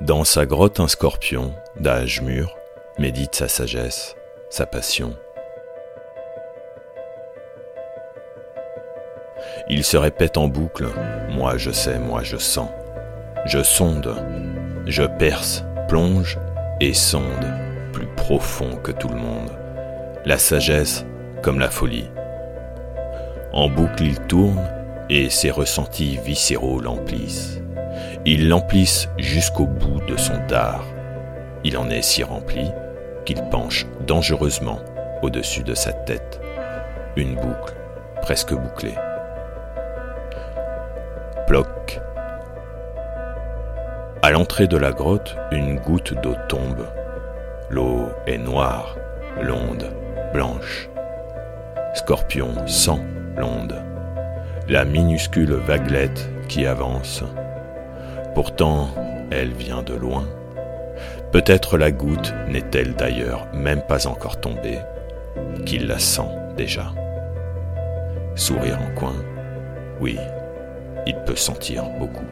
Dans sa grotte, un scorpion, d'âge mûr, médite sa sagesse, sa passion. Il se répète en boucle Moi je sais, moi je sens. Je sonde, je perce, plonge et sonde, plus profond que tout le monde. La sagesse comme la folie. En boucle il tourne et ses ressentis viscéraux l'emplissent. Ils l'emplissent jusqu'au bout de son dard. Il en est si rempli qu'il penche dangereusement au-dessus de sa tête. Une boucle, presque bouclée. Ploc. À l'entrée de la grotte, une goutte d'eau tombe. L'eau est noire, l'onde blanche. Scorpion sent l'onde. La minuscule vaguelette qui avance. Pourtant, elle vient de loin. Peut-être la goutte n'est-elle d'ailleurs même pas encore tombée, qu'il la sent déjà. Sourire en coin, oui, il peut sentir beaucoup.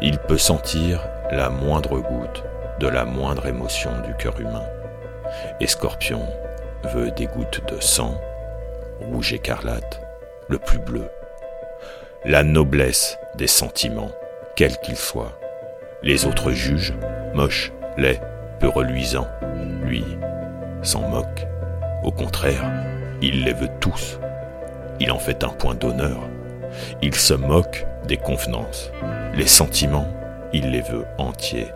Il peut sentir la moindre goutte de la moindre émotion du cœur humain. Et Scorpion veut des gouttes de sang, rouge écarlate, le plus bleu. La noblesse des sentiments, quels qu'ils soient. Les autres jugent, moches, laids, peu reluisants. Lui s'en moque. Au contraire, il les veut tous. Il en fait un point d'honneur. Il se moque des convenances. Les sentiments, il les veut entiers,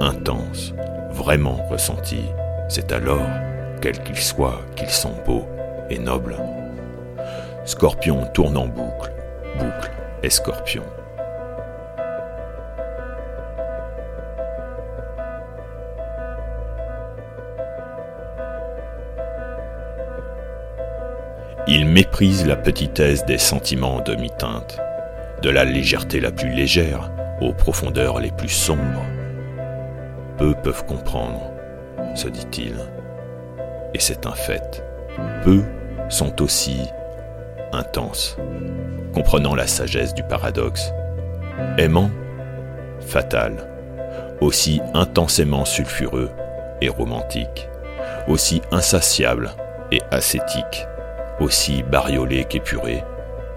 intenses, vraiment ressentis. C'est alors, quels qu'ils soient, qu'ils sont beaux et nobles. Scorpion tourne en boucle, boucle et scorpion. Il méprise la petitesse des sentiments demi-teintes, de la légèreté la plus légère aux profondeurs les plus sombres. Peu peuvent comprendre, se dit-il, et c'est un fait. Peu sont aussi intenses, comprenant la sagesse du paradoxe. Aimant, fatal, aussi intensément sulfureux et romantique, aussi insatiable et ascétique, aussi bariolé qu'épuré,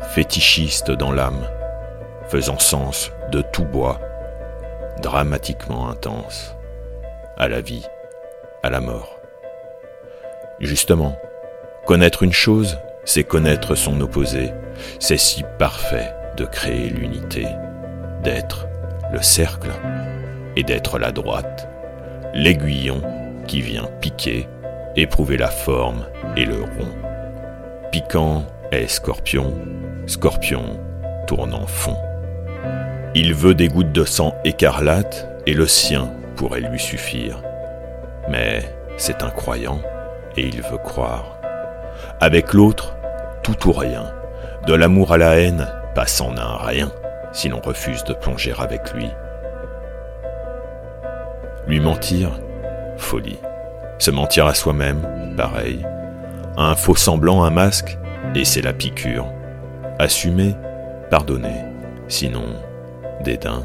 fétichiste dans l'âme, faisant sens de tout bois, dramatiquement intense, à la vie, à la mort. Justement, connaître une chose, c'est connaître son opposé, c'est si parfait de créer l'unité, d'être le cercle et d'être la droite, l'aiguillon qui vient piquer, éprouver la forme et le rond. Piquant est scorpion, scorpion tourne en fond. Il veut des gouttes de sang écarlate et le sien pourrait lui suffire. Mais c'est un croyant et il veut croire. Avec l'autre, tout ou rien. De l'amour à la haine, passe en un rien si l'on refuse de plonger avec lui. Lui mentir, folie. Se mentir à soi-même, pareil. Un faux semblant, un masque, et c'est la piqûre. Assumer, pardonner. Sinon, dédain,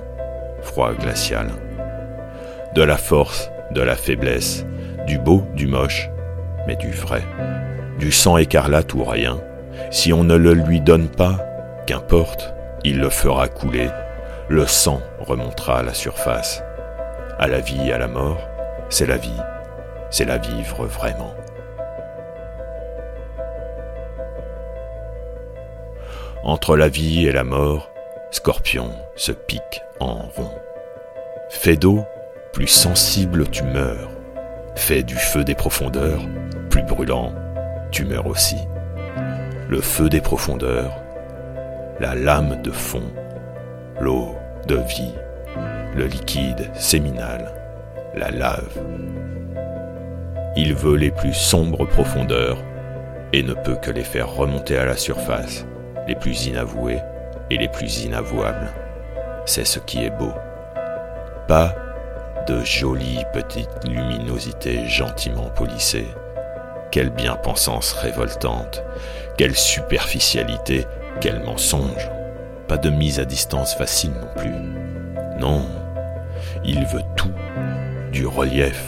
froid glacial. De la force, de la faiblesse, du beau, du moche, mais du vrai. Du sang écarlate ou rien. Si on ne le lui donne pas, qu'importe, il le fera couler. Le sang remontera à la surface. À la vie et à la mort, c'est la vie. C'est la vivre vraiment. Entre la vie et la mort, Scorpion se pique en rond. Fait d'eau, plus sensible tu meurs. Fait du feu des profondeurs, plus brûlant, tu meurs aussi. Le feu des profondeurs, la lame de fond, l'eau de vie, le liquide séminal, la lave. Il veut les plus sombres profondeurs et ne peut que les faire remonter à la surface les plus inavoués et les plus inavouables. C'est ce qui est beau. Pas de jolies petites luminosités gentiment polissées. Quelle bien-pensance révoltante, quelle superficialité, quel mensonge. pas de mise à distance facile non plus. Non, il veut tout, du relief,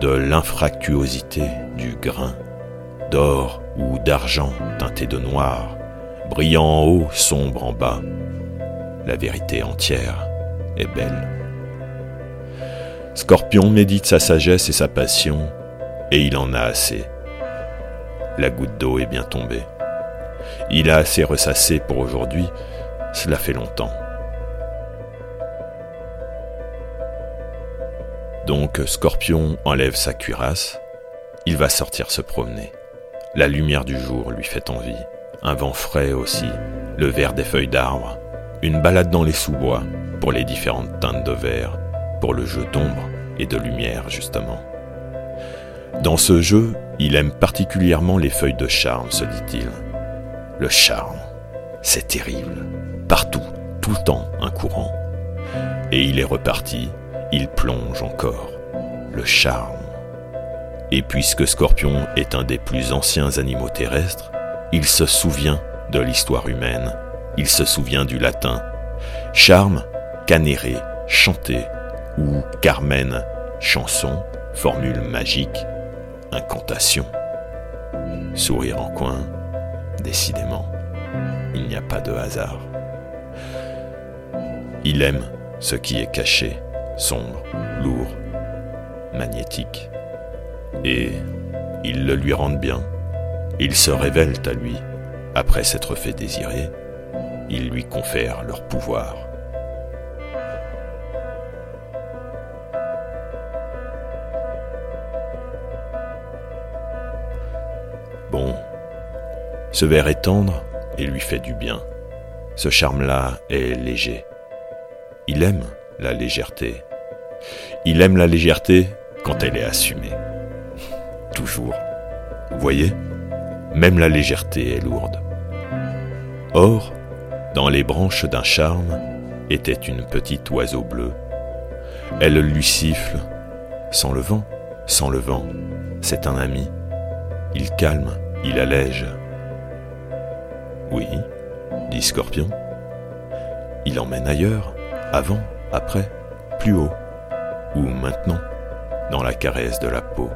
de l'infractuosité, du grain, d'or ou d'argent teinté de noir, brillant en haut, sombre en bas. La vérité entière est belle. Scorpion médite sa sagesse et sa passion, et il en a assez. La goutte d'eau est bien tombée. Il a assez ressassé pour aujourd'hui, cela fait longtemps. Donc Scorpion enlève sa cuirasse, il va sortir se promener. La lumière du jour lui fait envie, un vent frais aussi, le vert des feuilles d'arbres, une balade dans les sous-bois pour les différentes teintes de vert, pour le jeu d'ombre et de lumière justement. Dans ce jeu, il aime particulièrement les feuilles de charme, se dit-il. Le charme, c'est terrible. Partout, tout le temps, un courant. Et il est reparti, il plonge encore. Le charme. Et puisque Scorpion est un des plus anciens animaux terrestres, il se souvient de l'histoire humaine, il se souvient du latin. Charme, canéré, chanter, ou Carmen, chanson, formule magique, incantation. Sourire en coin, Décidément, il n'y a pas de hasard. Il aime ce qui est caché, sombre, lourd, magnétique. Et ils le lui rendent bien. Ils se révèlent à lui. Après s'être fait désirer, ils lui confèrent leur pouvoir. Bon, ce verre est tendre et lui fait du bien. Ce charme-là est léger. Il aime la légèreté. Il aime la légèreté quand elle est assumée. Toujours. Vous voyez? Même la légèreté est lourde. Or, dans les branches d'un charme était une petite oiseau bleu. Elle lui siffle, sans le vent, sans le vent, c'est un ami. Il calme, il allège, oui, dit Scorpion. Il emmène ailleurs, avant, après, plus haut, ou maintenant, dans la caresse de la peau.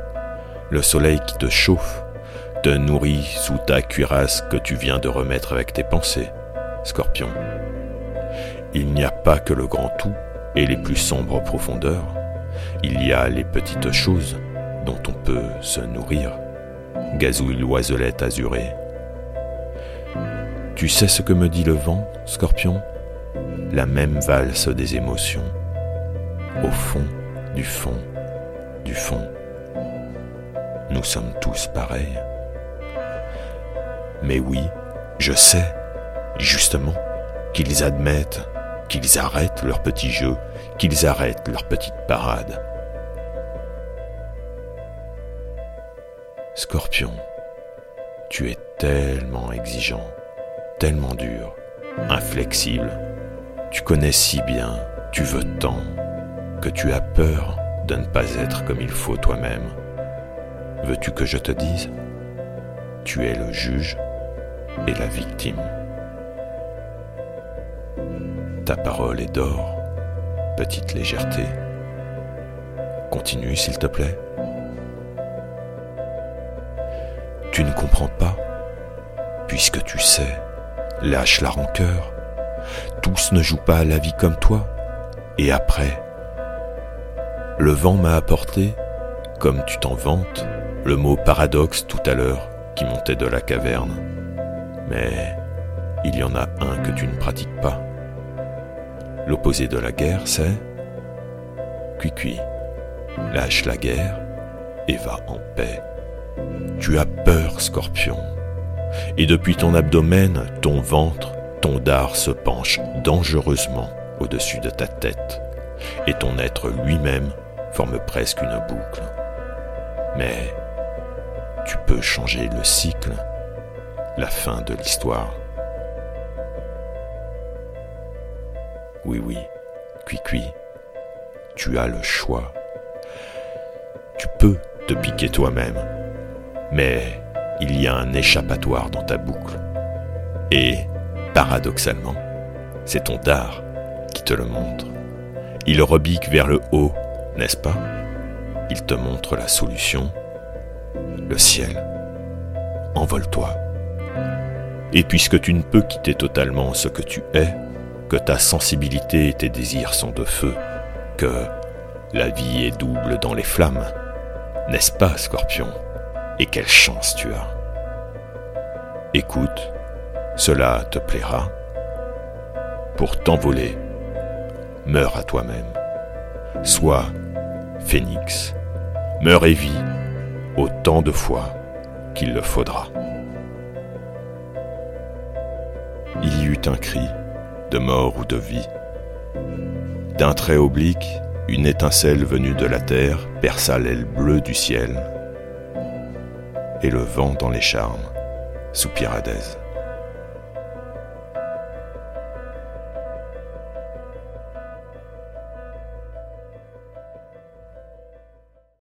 Le soleil qui te chauffe, te nourrit sous ta cuirasse que tu viens de remettre avec tes pensées, Scorpion. Il n'y a pas que le grand tout et les plus sombres profondeurs. Il y a les petites choses dont on peut se nourrir. Gazouille l'oiselette azurée, tu sais ce que me dit le vent, scorpion? La même valse des émotions. Au fond, du fond, du fond. Nous sommes tous pareils. Mais oui, je sais, justement, qu'ils admettent, qu'ils arrêtent leur petit jeu, qu'ils arrêtent leur petite parade. Scorpion, tu es tellement exigeant tellement dur, inflexible. Tu connais si bien, tu veux tant, que tu as peur de ne pas être comme il faut toi-même. Veux-tu que je te dise? Tu es le juge et la victime. Ta parole est d'or, petite légèreté. Continue, s'il te plaît. Ne comprends pas, puisque tu sais Lâche la rancœur. Tous ne jouent pas à la vie comme toi. Et après Le vent m'a apporté, comme tu t'en vantes, le mot paradoxe tout à l'heure qui montait de la caverne. Mais il y en a un que tu ne pratiques pas. L'opposé de la guerre, c'est Cui-cui. Lâche la guerre et va en paix. Tu as peur, scorpion et depuis ton abdomen, ton ventre, ton dard se penche dangereusement au-dessus de ta tête, et ton être lui-même forme presque une boucle. Mais tu peux changer le cycle, la fin de l'histoire. Oui, oui, cui-cui, tu as le choix. Tu peux te piquer toi-même, mais il y a un échappatoire dans ta boucle. Et, paradoxalement, c'est ton dard qui te le montre. Il rebique vers le haut, n'est-ce pas? Il te montre la solution, le ciel. Envole-toi. Et puisque tu ne peux quitter totalement ce que tu es, que ta sensibilité et tes désirs sont de feu, que la vie est double dans les flammes, n'est-ce pas, scorpion? Et quelle chance tu as Écoute, cela te plaira. Pour t'envoler, meurs à toi-même. Sois phénix, meurs et vis autant de fois qu'il le faudra. Il y eut un cri, de mort ou de vie. D'un trait oblique, une étincelle venue de la terre perça l'aile bleue du ciel, et le vent dans les charmes soupira.